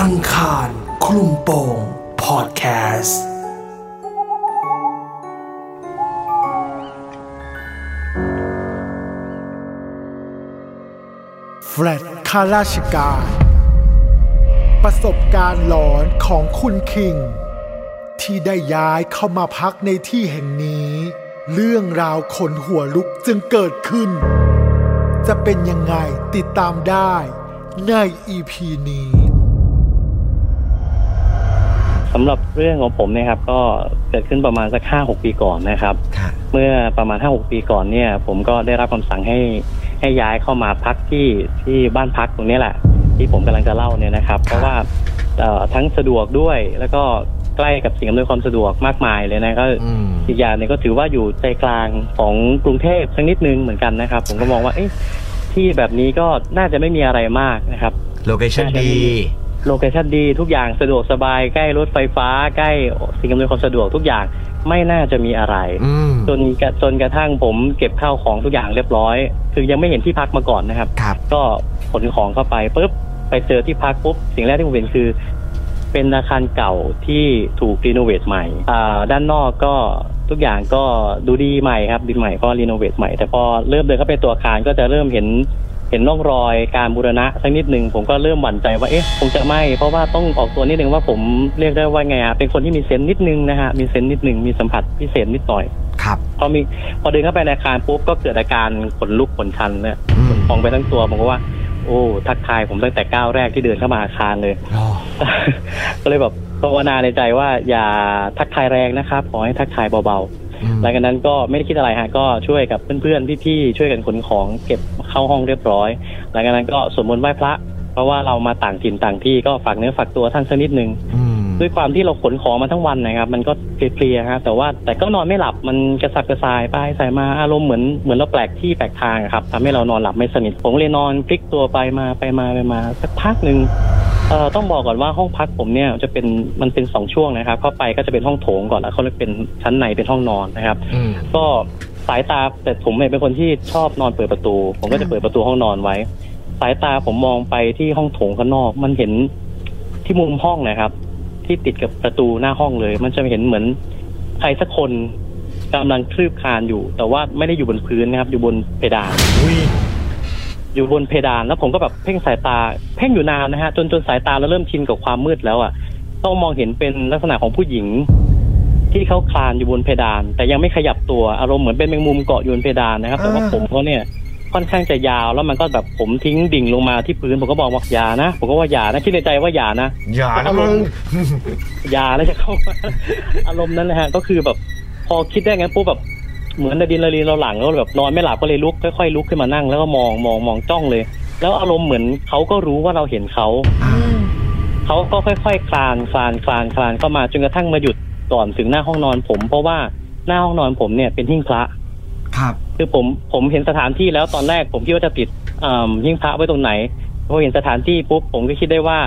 อังคาร คลุมโปงพอดแคสต์แฟลตข้าราชการ ประสบการณ์หลอนของคุณคิง ที่ได้ย้ายเข้ามาพักในที่แห่งนี้ เรื่องราวขนหัวลุกจึงเกิดขึ้น จะเป็นยังไงติดตามได้ในอีพีนี้ สำหรับเรื่องของผมเนะครับ ก็เกิดขึ้นประมาณสักห้าหกปีก่อนนะครับ เมื่อประมาณห้าหกปีก่อนเนี่ย ผมก็ได้รับคำสั่งให้ให้ย้ายเข้ามาพักที่ที่บ้านพักตรงนี้แหละ ที่ผมกำลังจะเล่าเนี่ยนะครับ เพราะว่าเอ่อทั้งสะดวกด้วยแล้วก็ใกล้กับสิ่งอำนวยความสะดวกมากมายเลยนะก็อืมอีกอย่างหนึงก็ถือว่าอยู่ใจกลางของกรุงเทพสักนิดนึงเหมือนกันนะครับ ผมก็มองว่าเอ๊ะที่แบบนี้ก็น่าจะไม่มีอะไรมากนะครับ location ดี location ดีทุกอย่างสะดวกสบายใกล้รถไฟฟ้า ใกล้สิ่งอำนวยความสะดวกทุกอย่างไม่น่าจะมีอะไรอืมจนกระจนกระทั่งผมเก็บข้าวของทุกอย่างเรียบร้อย คือยังไม่เห็นที่พักมาก่อนนะครับครับก็ขนของเข้าไปปุ๊บไปเจอที่พักปุ๊บสิ่งแรกที่ผมเห็นคือ เป็นอาคารเก่าที่ถูกรีโนเวทใหม่อ่าด้านนอกก็ทุกอย่างก็ดูดีใหม่ครับดีใหม่เพราะรีโนเวทใหม่แต่พอเริ่มเดินเข้าไปตัวอาคารก็จะเริ่มเห็น เห็นร่องรอยการบูรณะสักนิดหนึ่งผมก็เริ่มหวั่นใจว่าเอ๊ะคงจะไม่ เพราะว่าต้องออกตัวนิดนึงว่าผมเรียกได้ว่าไงอะเป็นคนที่มีเซนส์นิดนึงนะฮะมีเซนส์นิดนึงมีสัมผัสพิเศษนิดหน่อยครับพอมีพอเดินเข้าไปในอาคารปุ๊บก็เกิดอาการขนลุกขนชันเนี่ยอืมพองไปทั้งตัวผมก็ว่า โอ้ทักทายผมตั้งแต่ก้าวแรกที่เดินเข้ามาอาคารเลยอ๋อก็เลยแบบภาวนาในใจว่าอย่าทักทายแรงนะครับขอให้ทักทายเบาอืมๆ หลังจากนั้นก็ไม่ได้คิดอะไรฮะก็ช่วยกับเพื่อนๆพี่ๆช่วยกันขนของเก็บเข้าห้องเรียบร้อย หลังจากนั้นก็สวดมนต์ไหว้พระ เพราะว่าเรามาต่างถิ่นต่างที่ก็ฝากเนื้อฝากตัวท่านสักนิดนึงอืมด้วยความที่เราขนของมาทั้งวันนะครับ มันก็เพลียๆฮะแต่ว่าแต่ก็นอนไม่หลับมันกระสับกระส่ายไปสายมาอารมณ์เหมือนเหมือนเราแปลกที่แปลกทางอะครับทำให้เรานอนหลับไม่สนิทผมเลยนอนพลิกตัวไปมาไปมาไปมาสักพักหนึ่ง เอ่อต้องบอกก่อนว่าห้องพักผมเนี่ยจะเป็นมันเป็นสองช่วงนะครับเข้าไปก็จะเป็นห้องโถงก่อนแล้วเขาเรียกเป็นชั้นในเป็นห้องนอนนะครับ อืม ก็สายตาแต่ผมเนี่ยเป็นคนที่ชอบนอนเปิดประตู ผมก็จะเปิดประตูห้องนอนไว้ สายตาผมมองไปที่ห้องโถงข้างนอก มันเห็นที่มุมห้องนะครับ ที่ติดกับประตูหน้าห้องเลย มันจะเห็นเหมือนใครสักคนกำลังคลืบคลานอยู่ แต่ว่าไม่ได้อยู่บนพื้นนะครับ อยู่บนเพดาน อุ้ย อยู่บนเพดานแล้วผมก็แบบเพ่งสายตา เพ่งอยู่นานนะฮะจนจนสายตาเราเริ่มชินกับความมืดแล้วอะต้องมองเห็นเป็นลักษณะของผู้หญิง ที่เขาคลานอยู่บนเพดาน แต่ยังไม่ขยับตัวอารมณ์เหมือนเป็นแมงมุมเกาะอยู่บนเพดานนะครับ แต่ว่าอ่าผมเขาเนี่ยค่อนข้างจะยาวแล้วมันก็แบบผมทิ้งดิ่งลงมาที่พื้นผมก็บอกว่าอย่านะผมก็ว่าอย่านะคิดในใจว่าอย่านะอย่านะมึงอย่าแล้วจะเข้ามาอารมณ์นั้นนะฮะ ก็คือแบบพอคิดได้งั้นปุ๊บแบบ เหมือนระดินระลีเราหลังแล้วแบบนอนไม่หลับก็เลยลุกค่อยๆลุกขึ้นมานั่งแล้วก็มองมองมองจ้องเลย แล้วอารมณ์เหมือนเขาก็รู้ว่าเราเห็นเขาอ่าเขาก็ค่อยๆคลานคลานคลานคลานเข้ามาจนกระทั่งมาหยุดก่อนถึงหน้าห้องนอนผม เพราะว่าหน้าห้องนอนผมเนี่ยเป็นหิ้งพระครับ คือผมผมเห็นสถานที่แล้วตอนแรกผมคิดว่าจะติดอ่าหิ้งพระไว้ตรงไหนพอเห็นสถานที่ปุ๊บผมก็คิดได้ว่า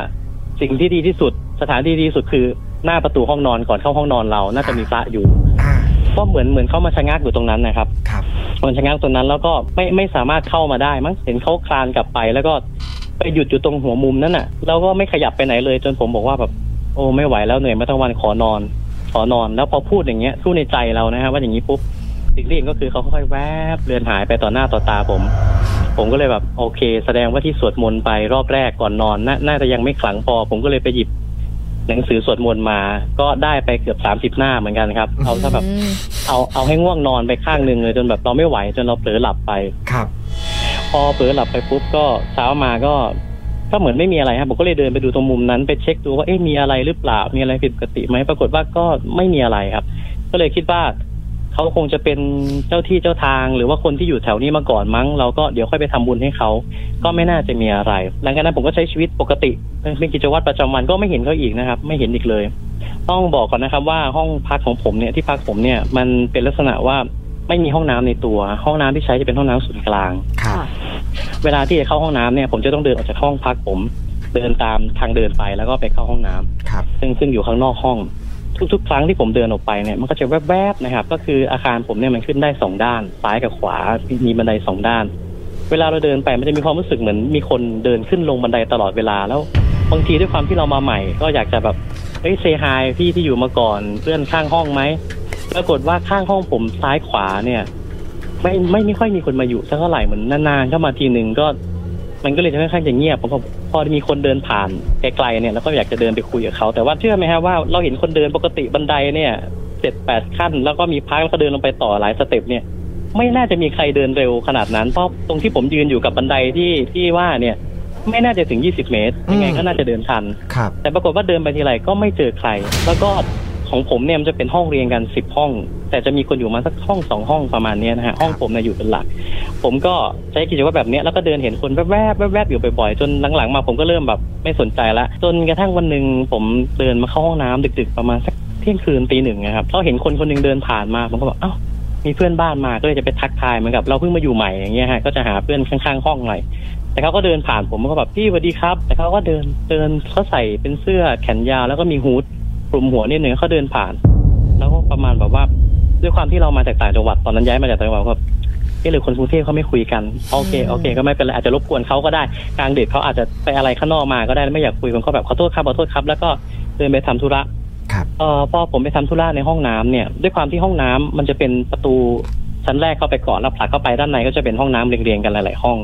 สิ่งที่ดีที่สุด สถานที่ดีที่สุดคือหน้าประตูห้องนอนก่อนเข้าห้องนอนเรา น่าจะมีพระอยู่อ่า ก็เหมือนเหมือนเขามาชะงักอยู่ตรงนั้นนะครับครับมันชะงักตรงนั้นแล้วก็ไม่ไม่สามารถเข้ามาได้มั้งเห็นเขาคลานกลับไป แล้วก็ไปหยุดอยู่ตรงหัวมุมนั้นน่ะ แล้วก็ไม่ขยับไปไหนเลย จนผมบอกว่าแบบโอ้ไม่ไหวแล้วเหนื่อยมาทั้งวันขอนอน ขอนอนแล้วพอพูดอย่างเงี้ยพูดในใจเรานะฮะว่าอย่างนี้ปุ๊บสิ่งที่เห็นก็คือเขาค่อยๆแวบเลือนหายไปต่อหน้าต่อตาผม ผมก็เลยแบบโอเค แสดงว่าที่สวดมนต์ไปรอบแรกก่อนนอนนาน่าจะยังไม่ขลังพอ ผมก็เลยไปหยิบ หนังสือสวดมนต์มา ก็ได้ไปเกือบสามสิบหน้าเหมือนกันครับ เอาถ้าแบบเอาเอาให้ง่วงนอนไปข้างหนึ่งเลยจนแบบเราไม่ไหวจนเราเผลอหลับไปครับ พอเผลอหลับไปปุ๊บก็เช้ามาก็ก็เหมือนไม่มีอะไรครับผมก็เลยเดินไปดูตรงมุมนั้นไปเช็คดูว่าเอ๊ะมีอะไรหรือเปล่ามีอะไรผิดปกติไหมปรากฏว่าก็ไม่มีอะไรครับ ก็เลยคิดว่า เขาคงจะเป็นเจ้าที่เจ้าทาง หรือว่าคนที่อยู่แถวนี้มาก่อนมั้ง เราก็เดี๋ยวค่อยไปทำบุญให้เขา ก็ไม่น่าจะมีอะไร หลังจากนั้นผมก็ใช้ชีวิตปกติเป็นกิจวัตรประจำวันก็ไม่เห็นเขาอีกนะครับ ไม่เห็นอีกเลย ต้องบอกก่อนนะครับว่าห้องพักของผมเนี่ยที่พักผมเนี่ยมันเป็นลักษณะว่าไม่มีห้องน้ำในตัว ห้องน้ำที่ใช้จะเป็นห้องน้ำส่วนกลางครับเวลาที่จะเข้าห้องน้ำเนี่ย ผมจะต้องเดินออกจากห้องพักผม เดินตามทางเดินไปแล้วก็ไปเข้าห้องน้ำครับ ซึ่งซึ่งอยู่ข้างนอกห้อง ทุกๆ ครั้งที่ผมเดินออกไปเนี่ยมันก็จะแวบๆนะครับ ก็คืออาคารผมเนี่ยมันขึ้นได้สองด้าน ซ้ายกับขวามีบันไดสองด้าน เวลาเราเดินไปมันจะมีความรู้สึกเหมือน มีคนเดินขึ้นลงบันไดตลอดเวลาแล้วบางทีด้วยความที่เรามาใหม่ ก็อยากจะแบบเฮ้ยเซฮายพี่ที่อยู่มาก่อนเพื่อนข้างห้องไหมปรากฏว่าข้างห้องผมซ้ายขวาเนี่ย ไม่ไม่ไม่ค่อยมีคนมาอยู่สักเท่าไหร่เหมือนนานๆเข้ามาทีหนึ่งก็ มันก็เลยจะค่อนข้างจะเงียบพอพอมีคนเดินผ่านไกลๆเนี่ยแล้วก็อยากจะเดินไปคุยกับเขา แต่ว่าเชื่อไหมฮะว่าเราเห็นคนเดินปกติบันไดเนี่ยเจ็ดแปดขั้น แล้วก็มีพักแล้วก็เดินลงไปต่อหลายสเต็ปเนี่ยไม่น่าจะมีใครเดินเร็วขนาดนั้น เพราะตรงที่ผมยืนอยู่กับบันไดที่ที่ว่าเนี่ยไม่น่าจะถึง 20 เมตร ยังไงก็น่าจะเดินทันครับแต่ปรากฏว่าเดินไปทีไรก็ไม่เจอใคร แล้วก็ ของผมเนี่ยมันจะเป็นห้องเรียนกันสิบห้อง แต่จะมีคนอยู่มาสักห้องสองห้องประมาณเนี้ยนะฮะห้องผมเนี่ยอยู่เป็นหลัก ผมก็ใช้กิจวัตรแบบเนี้ยแล้วก็เดินเห็นคนแวบๆแวบๆอยู่บ่อยๆจนหลังๆมาผมก็เริ่มแบบไม่สนใจละจนกระทั่งวันหนึ่งผมเดินมาเข้าห้องน้ำดึก ๆ ประมาณสักเที่ยงคืนตีหนึ่งนะครับเราเห็นคนคนหนึงเดินผ่านมาผมก็บอกเอ้ามีเพื่อนบ้านมาก็เลยจะไปทักทายเหมือนกับเราเพิ่งมาอยู่ใหม่อย่างเงี้ยฮะก็จะหาเพื่อนข้างๆห้องหน่อยแต่เขาก็เดินผ่านผมก็แบบพี่สวัสดีครับ แต่เขาก็เดินเดินเขาใส่เป็นเสื้อแขนยาวแล้วก็มีฮูด คลุมหัวนิดหนึ่งเขาเดินผ่าน แล้วก็ประมาณแบบว่าด้วยความที่เรามาจากต่างจังหวัดตอนนั้นย้ายมาจากต่างจังหวัดก็เอ๊ะหรือคนกรุงเทพเขาไม่คุยกันโอเคโอเค ก็ไม่เป็นไรอาจจะรบกวนเขาก็ได้กลางดึกเขาอาจจะไปอะไรข้างนอกมาก็ได้ไม่อยากคุยผมก็แบบขอโทษครับขอโทษครับ แล้วก็เดินไปทำธุระครับเอ่อพอผมไปทำธุระในห้องน้ำเนี่ย ด้วยความที่ห้องน้ำมันจะเป็นประตูชั้นแรกเข้าไปก่อนแล้วผลักเข้าไปด้านในก็จะเป็นห้องน้ำเรียงๆกันหลาย ๆ ห้อง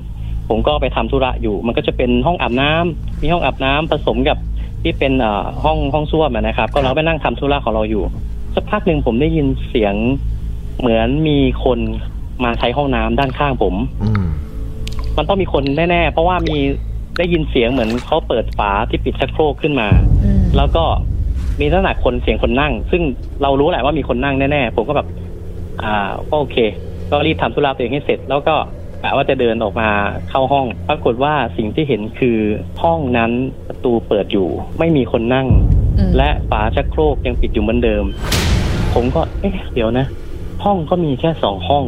ผมก็ไปทำธุระอยู่ มันก็จะเป็นห้องอาบน้ำมีห้องอาบน้ำผสมกับ ที่เป็นเอ่อห้องห้องส้วมอะนะครับ ก็เราไปนั่งทำธุระของเราอยู่ สักพักหนึ่งผมได้ยินเสียงเหมือนมีคนมาใช้ห้องน้ำด้านข้างผม อืมมันต้องมีคนแน่ๆ เพราะว่ามีได้ยินเสียงเหมือนเขาเปิดฝาที่ปิดชักโครกขึ้นมาอืมแล้วก็มีลักษณะคนเสียงคนนั่ง ซึ่งเรารู้แหละว่ามีคนนั่งแน่ๆ ผมก็แบบ อ่าก็โอเค ก็รีบทำธุระตัวเองให้เสร็จ แล้วก็ กะว่าจะเดินออกมาเข้าห้อง ปรากฏว่าสิ่งที่เห็นคือห้องนั้นประตูเปิดอยู่ ไม่มีคนนั่งอืมและฝาชักโครกยังปิดอยู่เหมือนเดิม ผมก็เอ๊ะเดี๋ยวนะ ห้องก็มีแค่สองห้อง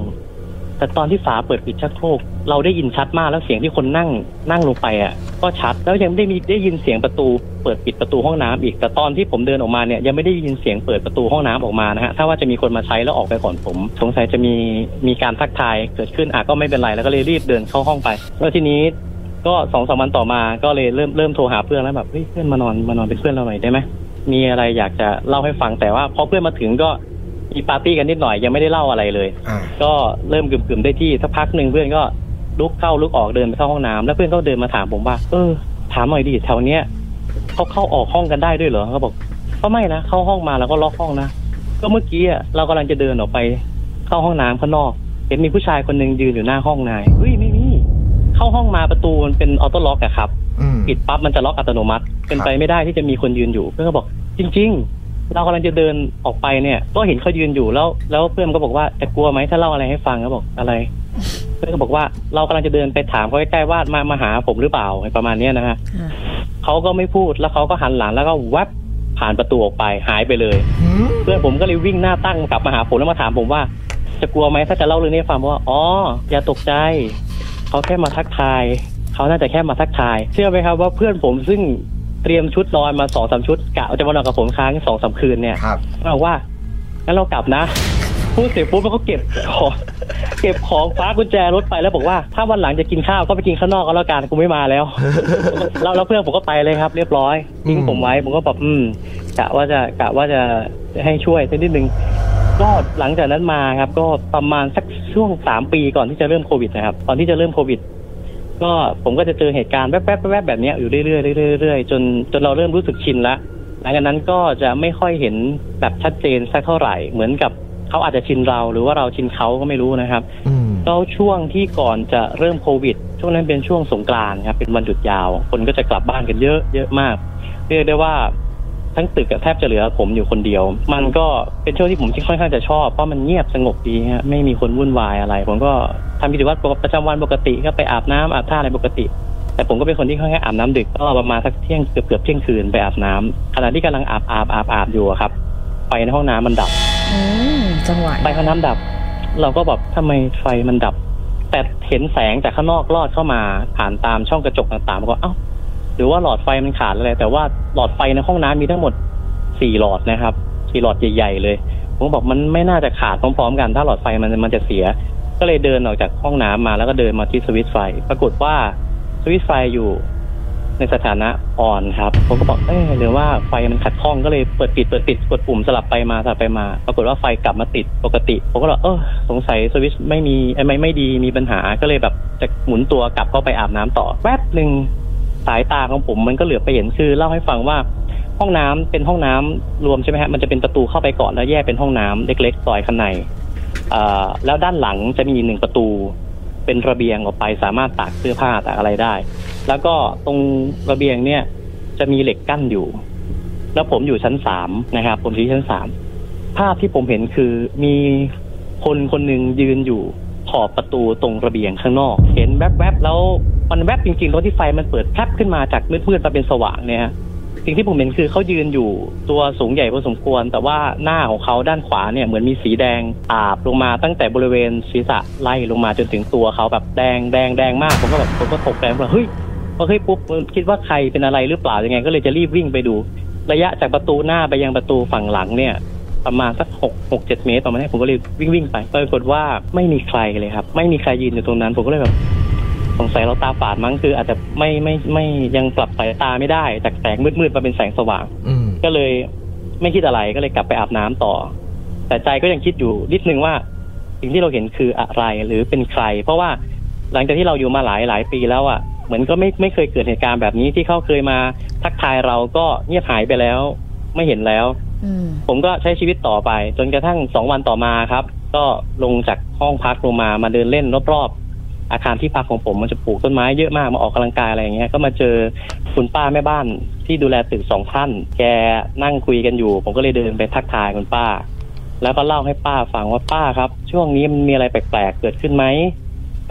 แต่ตอนที่ฝาเปิดปิดชักโครกเราได้ยินชัดมากแล้วเสียงที่คนนั่งนั่งลงไปอะ ก็ชัดแล้วยังได้มีได้ยินเสียงประตูเปิดปิดประตูห้องน้ำอีก แต่ตอนที่ผมเดินออกมาเนี่ยยังไม่ได้ยินเสียงเปิดประตูห้องน้ำออกมานะฮะถ้าว่าจะมีคนมาใช้แล้วออกไปก่อนผม สงสัยจะมีมีการทักทายเกิดขึ้นอะก็ไม่เป็นไรแล้วก็เลยรีบเดินเข้าห้องไปแล้วทีนี้ก็สองสามวันต่อมาก็เลยเริ่มเริ่มโทรหาเพื่อนแล้วแบบเฮ้ยเพื่อนมานอนมานอนเป็นเพื่อนเราหน่อยได้ไหมมีอะไรอยากจะเล่าให้ฟังแต่ว่าพอเพื่อนมาถึงก็ มีปาร์ตี้กันนิดหน่อยยังไม่ได้เล่าอะไรเลย อ่า ก็เริ่มกึ่มๆได้ที่สักพักหนึ่งเพื่อนก็ลุกเข้าลุกออกเดินไปเข้าห้องน้ำแล้วเพื่อนก็เดินมาถามผมว่า เออ ถามหน่อยดิแถวเนี้ยเขาเข้าออกห้องกันได้ด้วยเหรอเขาบอกก็ไม่นะเข้าห้องมาแล้วก็ล็อกห้องนะก็เมื่อกี้อะเรากำลังจะเดินออกไป เข้าห้องน้ำข้างนอก เห็นมีผู้ชายคนหนึ่งยืนอยู่หน้าห้องนายเฮ้ยไม่มีเข้าห้องมาประตูมันเป็นออโต้ล็อกอะครับ อืม ปิดปั๊บมันจะล็อกอัตโนมัติ เป็นไปไม่ได้ที่จะมีคนยืนอยู่ เพื่อนก็บอกจริง ๆ เรากำลังจะเดินออกไปเนี่ย ก็เห็นเขายืนอยู่แล้ว แล้วเพื่อนก็บอกว่าจะกลัวไหมถ้าเล่าอะไรให้ฟังก็บอกอะไร เพื่อนก็บอกว่าเรากำลังจะเดินไปถามเขาใกล้ๆว่ามามาหาผมหรือเปล่าประมาณเนี้ยนะฮะอ่าเขาก็ไม่พูดแล้วเขาก็หันหลังแล้วก็แวบผ่านประตูออกไปหายไปเลยหืมเพื่อนผมก็เลยวิ่งหน้าตั้งกลับมาหาผมแล้วมาถามผมว่า จะกลัวไหมถ้าจะเล่าเรื่องนี้ให้ฟังว่าอ๋ออย่าตกใจเขาแค่มาทักทายเขาน่าจะแค่มาทักทาย เชื่อไหมครับว่าเพื่อนผมซึ่ง เตรียมชุดนอนมาสองสามชุดกะว่าจะมานอนกับผมค้างสองสามคืนเนี่ยครับบอกว่างั้นเรากลับนะพูดเสร็จปุ๊บมันก็เก็บของเก็บของฟ้ากุญแจรถไปแล้วบอกว่า ถ้าวันหลังจะกินข้าวก็ไปกินข้างนอกก็แล้วกันกูไม่มาแล้วแล้วแล้วเพื่อนผมก็ไปเลยครับ เรียบร้อยทิ้งผมไว้ผมก็แบบอืมกะว่าจะกะว่าจะให้ช่วยสักนิดนึงก็หลังจากนั้นมาครับ ก็ประมาณสักช่วงสามปีก่อนที่จะเริ่มโควิดนะครับ ตอนที่จะเริ่มโควิด ก็ผมก็จะเจอเหตุการณ์แวบๆแวบๆแบบเนี้ยอยู่เรื่อยๆเรื่อยๆเรื่อยๆจนจนเราเริ่มรู้สึกชินละหลังจากนั้นก็จะไม่ค่อยเห็นแบบชัดเจนสักเท่าไหร่ เหมือนกับเขาอาจจะชินเราหรือว่าเราชินเขาก็ไม่รู้นะครับอืมแล้วช่วงที่ก่อนจะเริ่มโควิด ช่วงนั้นเป็นช่วงสงกรานต์ครับเป็นวันหยุดยาว คนก็จะกลับบ้านกันเยอะเยอะมาก เรียกได้ว่า ทั้งตึกอะแทบจะเหลือผมอยู่คนเดียว มันก็เป็นช่วงที่ผมที่ค่อนข้างจะชอบเพราะมันเงียบสงบดีฮะไม่มีคนวุ่นวายอะไร ผมก็ทำกิจวัตรประจำวันปกติก็ไปอาบน้ำอาบท่าอะไรปกติ แต่ผมก็เป็นคนที่ค่อนข้างอาบน้ำดึกก็ประมาณสักเที่ยงเกือบเกือบเที่ยงคืนไปอาบน้ำขณะที่กำลังอาบอาบอาบอาบอยู่อะครับไฟในห้องน้ำมันดับอืมจังหวะไฟห้องน้ำดับ เราก็แบบทำไมไฟมันดับ แต่เห็นแสงจากข้างนอกลอดเข้ามาผ่านตามช่องกระจกต่างๆผมก็เอ้า หรือว่าหลอดไฟมันขาดอะไร แต่ว่าหลอดไฟในห้องน้ำมีทั้งหมดสี่หลอดนะครับสี่หลอดใหญ่ๆเลยผมบอกมันไม่น่าจะขาดพร้อมๆกัน ถ้าหลอดไฟมันมันจะเสีย ก็เลยเดินออกจากห้องน้ำมาแล้วก็เดินมาที่สวิตช์ไฟ ปรากฏว่าสวิตช์ไฟอยู่ในสถานะอ่อนครับ ผมก็บอกเออหรือว่าไฟมันขัดข้องก็เลยเปิดปิดเปิดปิดกดปุ่มสลับไปมาสลับไปมา ปรากฏว่าไฟกลับมาติดปกติผมก็เลยเออสงสัยสวิตช์ไม่มีไอ้ไม่ไม่ดีมีปัญหาก็เลยแบบจะหมุนตัวกลับเข้าไปอาบน้ำต่อแวบหนึ่ง สายตาของผมมันก็เหลือบไปเห็นคือเล่าให้ฟังว่าห้องน้ำเป็นห้องน้ำรวมใช่ไหมฮะมันจะเป็นประตูเข้าไปก่อนแล้วแยกเป็นห้องน้ำเล็กๆซอยข้างในแล้วด้านหลังจะมีหนึ่งประตู เป็นระเบียงออกไปสามารถตากเสื้อผ้าตากอะไรได้ แล้วก็ตรงระเบียงเนี่ยจะมีเหล็กกั้นอยู่ แล้วผมอยู่ชั้นสามนะครับ ผมที่ชั้นสามภาพที่ผมเห็นคือมีคนคนหนึ่งยืนอยู่ขอบประตูตรงระเบียงข้างนอก เห็นแวบๆแล้ว มันแวบจริงๆตอนที่ไฟมันเปิดแพรบขึ้นมาจากมืดๆมาเป็นสว่างเนี่ยสิ่งที่ผมเห็นคือเขายืนอยู่ตัวสูงใหญ่พอสมควร แต่ว่าหน้าของเขาด้านขวาเนี่ยเหมือนมีสีแดงอาบลงมาตั้งแต่บริเวณศีรษะไล่ลงมาจนถึงตัวเขาแบบแดงแดงแดงมากผมก็แบบผมก็ตกใจว่าเฮ้ยพอเฮ้ยปุ๊บคิดว่าใครเป็นอะไรหรือเปล่ายังไง ก็เลยจะรีบวิ่งไปดู ระยะจากประตูหน้าไปยังประตูฝั่งหลังเนี่ยประมาณสักหกหกเจ็ดเมตรประมาณนี้ผมก็เลยวิ่งวิ่งไปปรากฏว่าไม่มีใครเลยครับ ไม่มีใครยืนอยู่ตรงนั้น ผมก็เลยแบบ สงสัยเราตาฝาดมั้งคืออาจจะไม่ไม่ไม่ยังปรับสายตาไม่ได้ จากแสงมืดๆมาเป็นแสงสว่างอืมก็เลยไม่คิดอะไรก็เลยกลับไปอาบน้ำต่อ แต่ใจก็ยังคิดอยู่นิดนึงว่า สิ่งที่เราเห็นคืออะไรหรือเป็นใคร เพราะว่าหลังจากที่เราอยู่มาหลายหลายปีแล้วอะเหมือนก็ไม่ไม่เคยเกิดเหตุการณ์แบบนี้ที่เขาเคยมาทักทายเราก็เงียบหายไปแล้ว ไม่เห็นแล้วอืมผมก็ใช้ชีวิตต่อไป จนกระทั่งสองวันต่อมาครับ ก็ลงจากห้องพักลงมามาเดินเล่นรอบๆ อาคารที่พักของผมมันจะปลูกต้นไม้เยอะมากมาออกกำลังกายอะไรอย่างเงี้ยก็มาเจอคุณป้าแม่บ้านที่ดูแลตึกสองท่าน แกนั่งคุยกันอยู่ ผมก็เลยเดินไปทักทายคุณป้า แล้วก็เล่าให้ป้าฟังว่าป้าครับ ช่วงนี้มันมีอะไรแปลกๆเกิดขึ้นไหม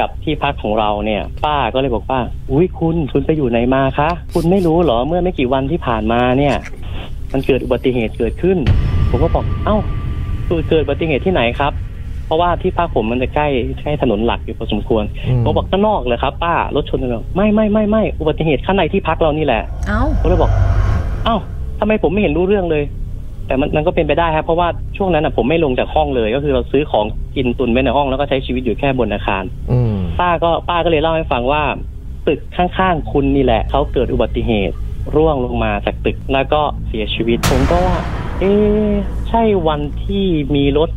กับที่พักของเราเนี่ย ป้าก็เลยบอกว่าอุ้ยคุณคุณไปอยู่ไหนมาคะคุณไม่รู้เหรอเมื่อไม่กี่วันที่ผ่านมาเนี่ย มันเกิดอุบัติเหตุเกิดขึ้น ผมก็บอกเอ้าเกิดอุบัติเหตุที่ไหนครับ เพราะว่าที่พักผมมันจะใกล้ใกล้ถนนหลักอยู่พอสมควรอืมผมบอกข้างนอกเลยครับ ป้ารถชนกันเหรอไม่ไม่ไม่ไม่อุบัติเหตุข้างในที่พักเรานี่แหละเอ้าผมเลยบอก เอ้าทำไมผมไม่เห็นรู้เรื่องเลย แต่มันมันก็เป็นไปได้ครับเพราะว่าช่วงนั้นอะผมไม่ลงจากห้องเลย ก็คือเราซื้อของกินตุนไว้ในห้องแล้วก็ใช้ชีวิตอยู่แค่บนอาคารอืมป้าก็ป้าก็เลยเล่าให้ฟังว่าตึกข้างๆคุณนี่แหละเขาเกิดอุบัติเหตุร่วงลงมาจากตึกแล้วก็เสียชีวิตผมก็ว่าเอ๊ะใช่วันที่มีรถ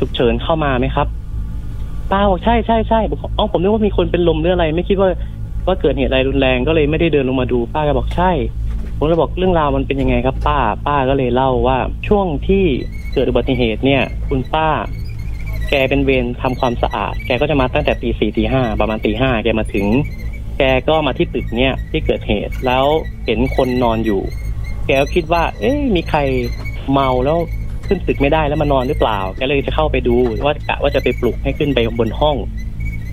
ฉุกเฉินเข้ามาไหมครับป้าบอกใช่ใช่ใช่บอกอ๋อผมนึกว่ามีคนเป็นลมหรืออะไร ไม่คิดว่าว่าเกิดเหตุอะไรรุนแรงก็เลยไม่ได้เดินลงมาดู ป้าก็บอกใช่ ผมเลยบอกเรื่องราวมันเป็นยังไงครับ ป้า ป้าก็เลยเล่าว่า ช่วงที่เกิดอุบัติเหตุเนี่ย คุณป้า แกเป็นเวรทำความสะอาด แกก็จะมาตั้งแต่ตีสี่ตีห้าประมาณตีห้าแกมาถึง แกก็มาที่ตึกเนี่ยที่เกิดเหตุแล้วเห็นคนนอนอยู่ แกก็คิดว่า เอ๊ะมีใครเมาแล้ว ขึ้นตึกไม่ได้แล้วมานอนหรือเปล่า แกเลยจะเข้าไปดูว่ากะว่าจะไปปลุกให้ขึ้นไปบนห้อง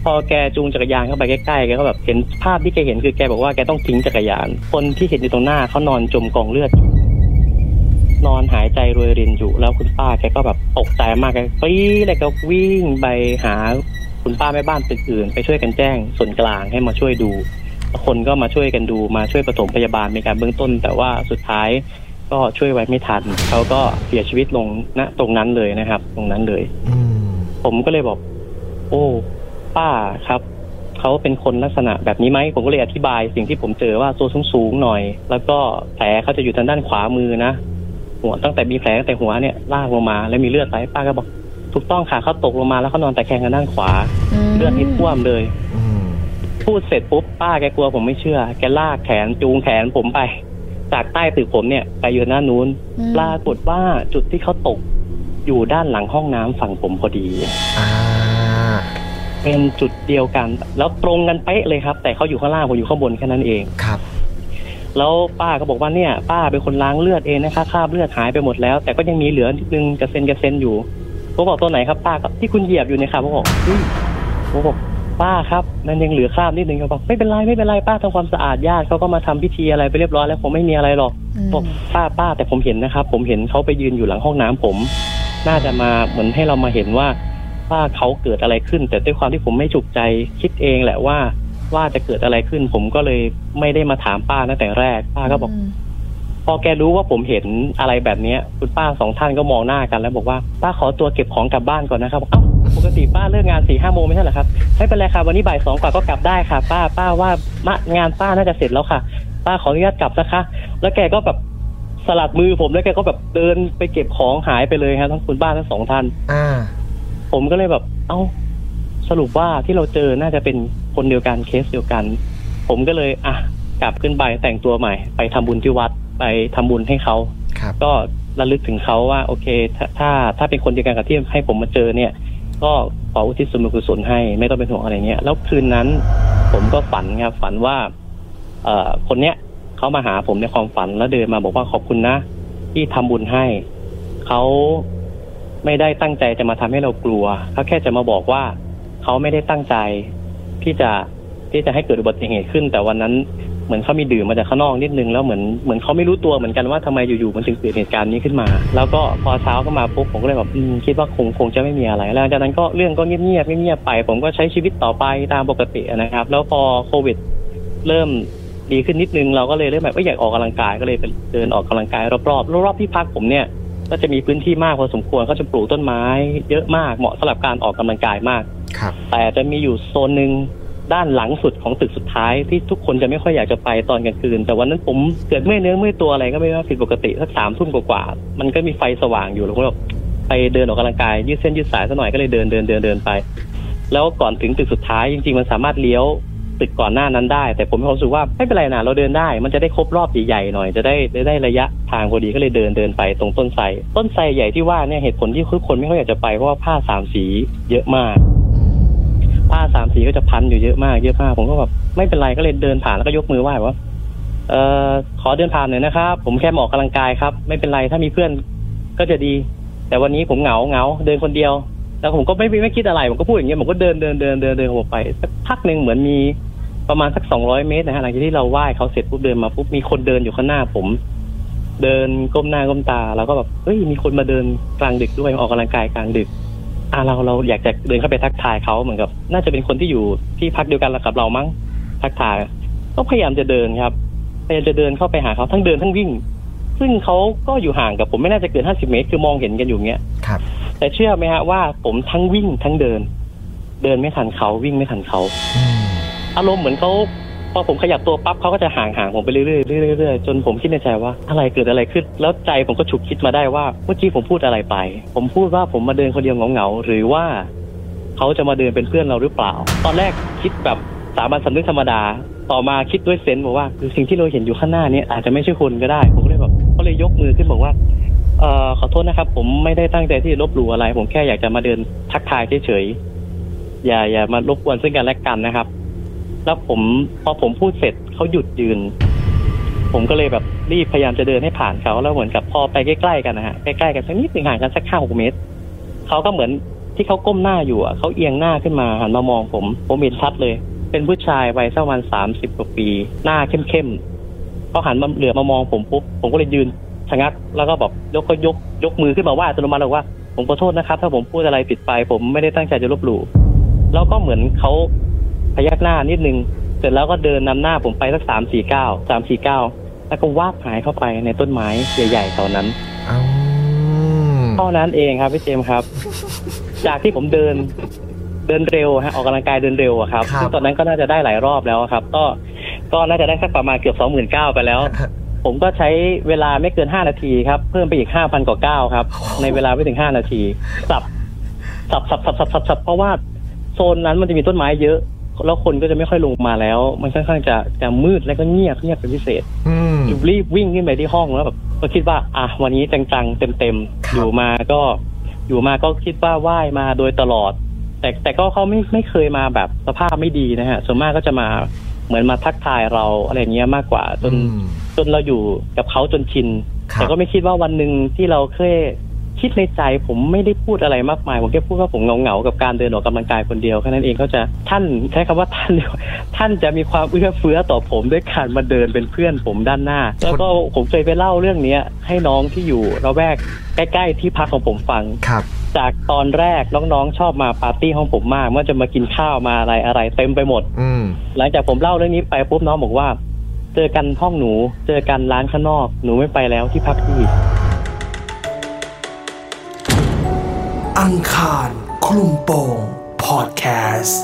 พอแกจูงจักรยานเข้าไปใกล้ๆแกก็แบบเห็นภาพที่แกเห็นคือแกบอกว่าแกต้องทิ้งจักรยาน คนที่เห็นอยู่ตรงหน้าเขานอนจมกองเลือดอยู่นอนหายใจรวยรินอยู่ แล้วคุณป้าแกก็แบบตกใจมากแกปี๊ดเลยก็วิ่งไปหาคุณป้าแม่บ้านตึกอื่น ไปช่วยกันแจ้งส่วนกลางให้มาช่วยดู คนก็มาช่วยกันดูมาช่วยปฐมพยาบาลในการเบื้องต้น แต่ว่าสุดท้าย ก็ช่วยไว้ไม่ทันเขาก็เสียชีวิตลงณตรงนั้นเลยนะครับ ตรงนั้นเลยอืมผมก็เลยบอก โอ้ป้าครับเขาเป็นคนลักษณะแบบนี้ไหมผมก็เลยอธิบาย สิ่งที่ผมเจอว่าตัวสูงๆหน่อย แล้วก็แผลเขาจะอยู่ทางด้านขวามือนะหัวตั้งแต่มีแผลตั้งแต่หัวเนี่ยลากลงมาแล้วมีเลือดไหลป้าก็บอกถูกต้องค่ะเขาตกลงมาแล้วเขานอนแต่แคงทางด้านขวามเลือดนี่ท่วมเลยอืมพูดเสร็จปุ๊บป้าแกกลัวผมไม่เชื่อ แกลากแขนจูงแขนผมไป จากใต้ตึกผมเนี่ยไปอยู่หน้านู้นอืมปรากฏว่าจุดที่เขาตกอยู่ด้านหลังห้องน้ำฝั่งผมพอดีอ่าเป็นจุดเดียวกัน แล้วตรงกันเป๊ะเลยครับ แต่เขาอยู่ข้างล่างผมอยู่ข้างบนแค่นั้นเองครับแล้วป้าก็บอกว่าเนี่ย ป้าเป็นคนล้างเลือดเองนะคะคราบเลือดหายไปหมดแล้ว แต่ก็ยังมีเหลือนิดนึงกระเซ็นกระเซ็นอยู่ผมบอกตัวไหนครับป้าก็ที่คุณเหยียบอยู่เนี่ยครับผมบอกเฮ้ยผมบอก ป้าครับมันยังเหลือคราบนิดนึงเขาบอกไม่เป็นไรไม่เป็นไรป้าทำความสะอาดญาติเขาก็มาทำพิธีอะไรไปเรียบร้อยแล้วคงไม่มีอะไรหรอกอืมบอกป้าป้าแต่ผมเห็นนะครับ ผมเห็นเขาไปยืนอยู่หลังห้องน้ำผม น่าจะมาเหมือนให้เรามาเห็นว่าว่าเขาเกิดอะไรขึ้น แต่ด้วยความที่ผมไม่ฉุกใจคิดเองแหละว่า ว่าจะเกิดอะไรขึ้น ผมก็เลยไม่ได้มาถามป้าตั้งแต่แรก ป้าก็บอกมพอแกรู้ว่าผมเห็นอะไรแบบเนี้ย คุณป้าสองท่านก็มองหน้ากันแล้วบอกว่า ป้าขอตัวเก็บของกลับบ้านก่อนนะครับบอกเอ้า ปกติป้าเลิกงานสี่ห้าโมงไม่ใช่เหรอครับไม่เป็นไรค่ะวันนี้บ่ายสองกว่าก็กลับได้ค่ะ ป้าป้าว่ามะงานป้าน่าจะเสร็จแล้วค่ะ ป้าขออนุญาตกลับนะคะ แล้วแกก็แบบสลัดมือผมแล้วแกก็แบบเดินไปเก็บของหายไปเลยครับทั้งคุณป้าทั้งสองท่าน อ่า ผมก็เลยแบบ เอ้า สรุปว่าที่เราเจอน่าจะเป็นคนเดียวกันเคสเดียวกัน ผมก็เลยอะกลับขึ้นไปแต่งตัวใหม่ ไปทำบุญที่วัดไปทำบุญให้เขา ครับ ก็ระลึกถึงเขาว่า โอเค ถ้าถ้าถ้าเป็นคนเดียวกันกับที่ให้ผมมาเจอเนี่ย ก็ขออุทิศส่วนบุญกุศลให้ไม่ต้องเป็นห่วงอะไรเงี้ยแล้วคืนนั้น ผมก็ฝันครับฝันว่า เอ่อคนเนี้ยเขามาหาผมในความฝันแล้วเดินมาบอกว่าขอบคุณนะที่ทำบุญให้เขาไม่ได้ตั้งใจจะมาทำให้เรากลัวเขาแค่จะมาบอกว่าเขาไม่ได้ตั้งใจที่จะที่จะให้เกิดอุบัติเหตุขึ้น แต่วันนั้น เหมือนเขามีดื่มมาจากข้างนอกนิดนึงแล้วเหมือนเหมือนเขาไม่รู้ตัวเหมือนกันว่าทำไมอยู่ๆมันถึงเกิดเหตุการณ์นี้ขึ้นมา แล้วก็พอเช้าก็มาปุ๊บผมก็เลยแบบอืมคิดว่าคงคงจะไม่มีอะไรแล้วหลังจากนั้นก็เรื่องก็เงียบๆเงียบๆไป ผมก็ใช้ชีวิตต่อไปตามปกตินะครับ แล้วพอโควิด เริ่มดีขึ้นนิดนึงเราก็เลยเริ่มแบบว่าอยากออกกำลังกายก็เลยไปเดินออกกำลังกายรอบๆรอบๆที่พักผมเนี่ยก็จะมีพื้นที่มากพอสมควรก็จะปลูกต้นไม้ เยอะมากเหมาะสำหรับการออกกำลังกายมาก ครับ แต่จะมีอยู่โซนหนึ่ง ด้านหลังสุดของตึกสุดท้ายที่ทุกคนจะไม่ค่อยอยากจะไปตอนกลางคืน แต่วันนั้นผมเกิดเมื่อยเนื้อเมื่อยตัวอะไรก็ไม่รู้ผิดปกติสักสามทุ่มกว่าๆมันก็มีไฟสว่างอยู่แล้วก็แบบไปเดินออกกำลังกายยืดเส้นยืดสายซะหน่อยก็เลยเดินเดินเดินเดินไป แล้วก่อนถึงตึกสุดท้ายจริงๆ มันสามารถเลี้ยวตึกก่อนหน้านั้นได้ แต่ผมมีความรู้สึกว่าไม่เป็นไรนะเราเดินได้ มันจะได้ครบรอบใหญ่ๆหน่อยจะได้ได้ได้ระยะทางพอดีก็เลยเดินเดินไปตรงต้นไทรต้นไทรใหญ่ที่ว่าเนี่ยเหตุผลที่ทุกคนไม่ค่อยอยากจะไปเพราะว่าผ้าสามสีเยอะมาก ผ้าสามสีก็จะพันอยู่เยอะมากเยอะมากผมก็แบบไม่เป็นไรก็เลยเดินผ่านแล้วก็ยกมือไหว้ว่าเอ่อขอเดินผ่านหน่อยนะครับ ผมแค่ออกกำลังกายครับ ไม่เป็นไรถ้ามีเพื่อนก็จะดี แต่วันนี้ผมเหงาเหงาเดินคนเดียว แล้วผมก็ไม่ไม่คิดอะไรผมก็พูดอย่างเงี้ยผมก็เดินเดินเดินเดินเดินของผมไปสักพักหนึ่งเหมือนมีประมาณสักสองร้อยเมตรนะฮะหลังจากที่เราไหว้เขาเสร็จปุ๊บเดินมาปุ๊บมีคนเดินอยู่ข้างหน้าผม เดินก้มหน้าก้มตา แล้วก็แบบเฮ้ยมีคนมาเดินกลางดึกด้วยออกกำลังกายกลางดึก อ่าเราเราอยากจะเดินเข้าไปทักทายเขาเหมือนกับ น่าจะเป็นคนที่อยู่ที่พักเดียวกันกับเรามั้งทักทายก็พยายามจะเดินครับพยายามจะเดินเข้าไปหาเขาทั้งเดินทั้งวิ่ง ซึ่งเขาก็อยู่ห่างกับผมไม่น่าจะเกินห้าสิบเมตร คือมองเห็นกันอยู่เงี้ยครับ แต่เชื่อไหมฮะว่าผมทั้งวิ่งทั้งเดิน เดินไม่ทันเขาวิ่งไม่ทันเขาอืมอารมณ์เหมือนเขา พอผมขยับตัวปั๊บเขาก็จะห่างห่างผมไปเรื่อยๆเรื่อยๆเรื่อยจนผมคิดในใจว่าอะไรเกิดอะไรขึ้น แล้วใจผมก็ฉุกคิดมาได้ว่าเมื่อกี้ผมพูดอะไรไป ผมพูดว่าผมมาเดินคนเดียวเหงาๆหรือว่าเขาจะมาเดินเป็นเพื่อนเราหรือเปล่า ตอนแรกคิดแบบสามัญสำนึกธรรมดา ต่อมาคิดด้วยเซนส์บอกว่าคือสิ่งที่เราเห็นอยู่ข้างหน้านี้อาจจะไม่ใช่คนก็ได้ ผมก็เลยแบบก็เลยยกมือขึ้นบอกว่าเอ่อขอโทษนะครับ ผมไม่ได้ตั้งใจที่จะลบหลู่อะไร ผมแค่อยากจะมาเดินทักทายเฉยๆอย่าอย่ามารบกวนซึ่งกันและกันนะครับ แล้วผมพอผมพูดเสร็จเขาหยุดยืน ผมก็เลยแบบรีบพยายามจะเดินให้ผ่านเขาแล้วเหมือนกับพอไปใกล้ๆกันนะฮะใกล้ๆกันสักนิดหนึ่งห่างกันสักห้าหกเมตรเขาก็เหมือนที่เขาก้มหน้าอยู่อะเขาเอียงหน้าขึ้นมาหันมามองผม ผมเห็นชัดเลย เป็นผู้ชายวัยสักประมาณสามสิบกว่าปี หน้าเข้มๆเขาหันมาเหลือมามองผมปุ๊บผมก็เลยยืนชะงักแล้วก็แบบยกก็ยกยกมือขึ้นมาไหว้อัตโนมัติเลยว่าผมขอโทษนะครับ ถ้าผมพูดอะไรผิดไป ผมไม่ได้ตั้งใจจะลบหลู่แล้วก็เหมือนเขา พยักหน้านิดนึง เสร็จแล้วก็เดินนำหน้าผมไปสักสามสี่เก้าสามสี่เก้าแล้วก็วาบหายเข้าไปในต้นไม้ใหญ่ๆแถวนั้นเอาเท่านั้นเองครับพี่เจมส์ครับ จากที่ผมเดินเดินเร็วฮะออกกำลังกายเดินเร็วอะครับซึ่งตอนนั้นก็น่าจะได้หลายรอบแล้วอะครับ ก็ก็น่าจะได้สักประมาณเกือบสองหมื่นเก้าไปแล้ว ผมก็ใช้เวลาไม่เกินห้านาทีครับ เพิ่มไปอีกห้าพันกว่าเก้าครับ ในเวลาไม่ถึงห้านาทีสับสับสับสับสับสับสับเพราะว่าโซนนั้นมันจะมีต้นไม้เยอะ แล้วคนก็จะไม่ค่อยลงมาแล้ว มันค่อนข้างจะจะมืดและก็เงียบเงียบเป็นพิเศษอืมรีบวิ่งขึ้นไปที่ห้องแล้วแบบก็คิดว่าอะวันนี้จังๆเต็มครับๆอยู่มาก็อยู่มาก็คิดว่าไหว้มาโดยตลอด แต่แต่ก็เขาไม่ไม่เคยมาแบบสภาพไม่ดีนะฮะส่วนมากก็จะมาเหมือนมาทักทายเราอะไรเงี้ยมากกว่าจนอืมจนเราอยู่กับเขาจนชินครับแต่ก็ไม่คิดว่าวันหนึ่งที่เราเคย คิดในใจผมไม่ได้พูดอะไรมากมาย ผมแค่พูดว่าผมเหงาเหงาๆกับการเดินออกกำลังกายคนเดียวแค่นั้นเองเขาจะท่านใช้คำว่าท่านเดียวท่านจะมีความเอื้อเฟื้อต่อผมด้วยการมาเดินเป็นเพื่อนผมด้านหน้า แล้วก็ผมเคยไปเล่าเรื่องเนี้ย ให้น้องที่อยู่ระแวกใกล้ๆที่พักของผมฟังครับจากตอนแรกน้องๆชอบมาปาร์ตี้ห้องผมมากเมื่อจะมากินข้าวมาอะไรอะไรเต็มไปหมด อืมหลังจากผมเล่าเรื่องนี้ไปปุ๊บน้องบอกว่า เจอกันห้องหนู เจอกันร้านข้างนอก หนูไม่ไปแล้วที่พักพี่ อังคารคลุมโปงพอดแคสต์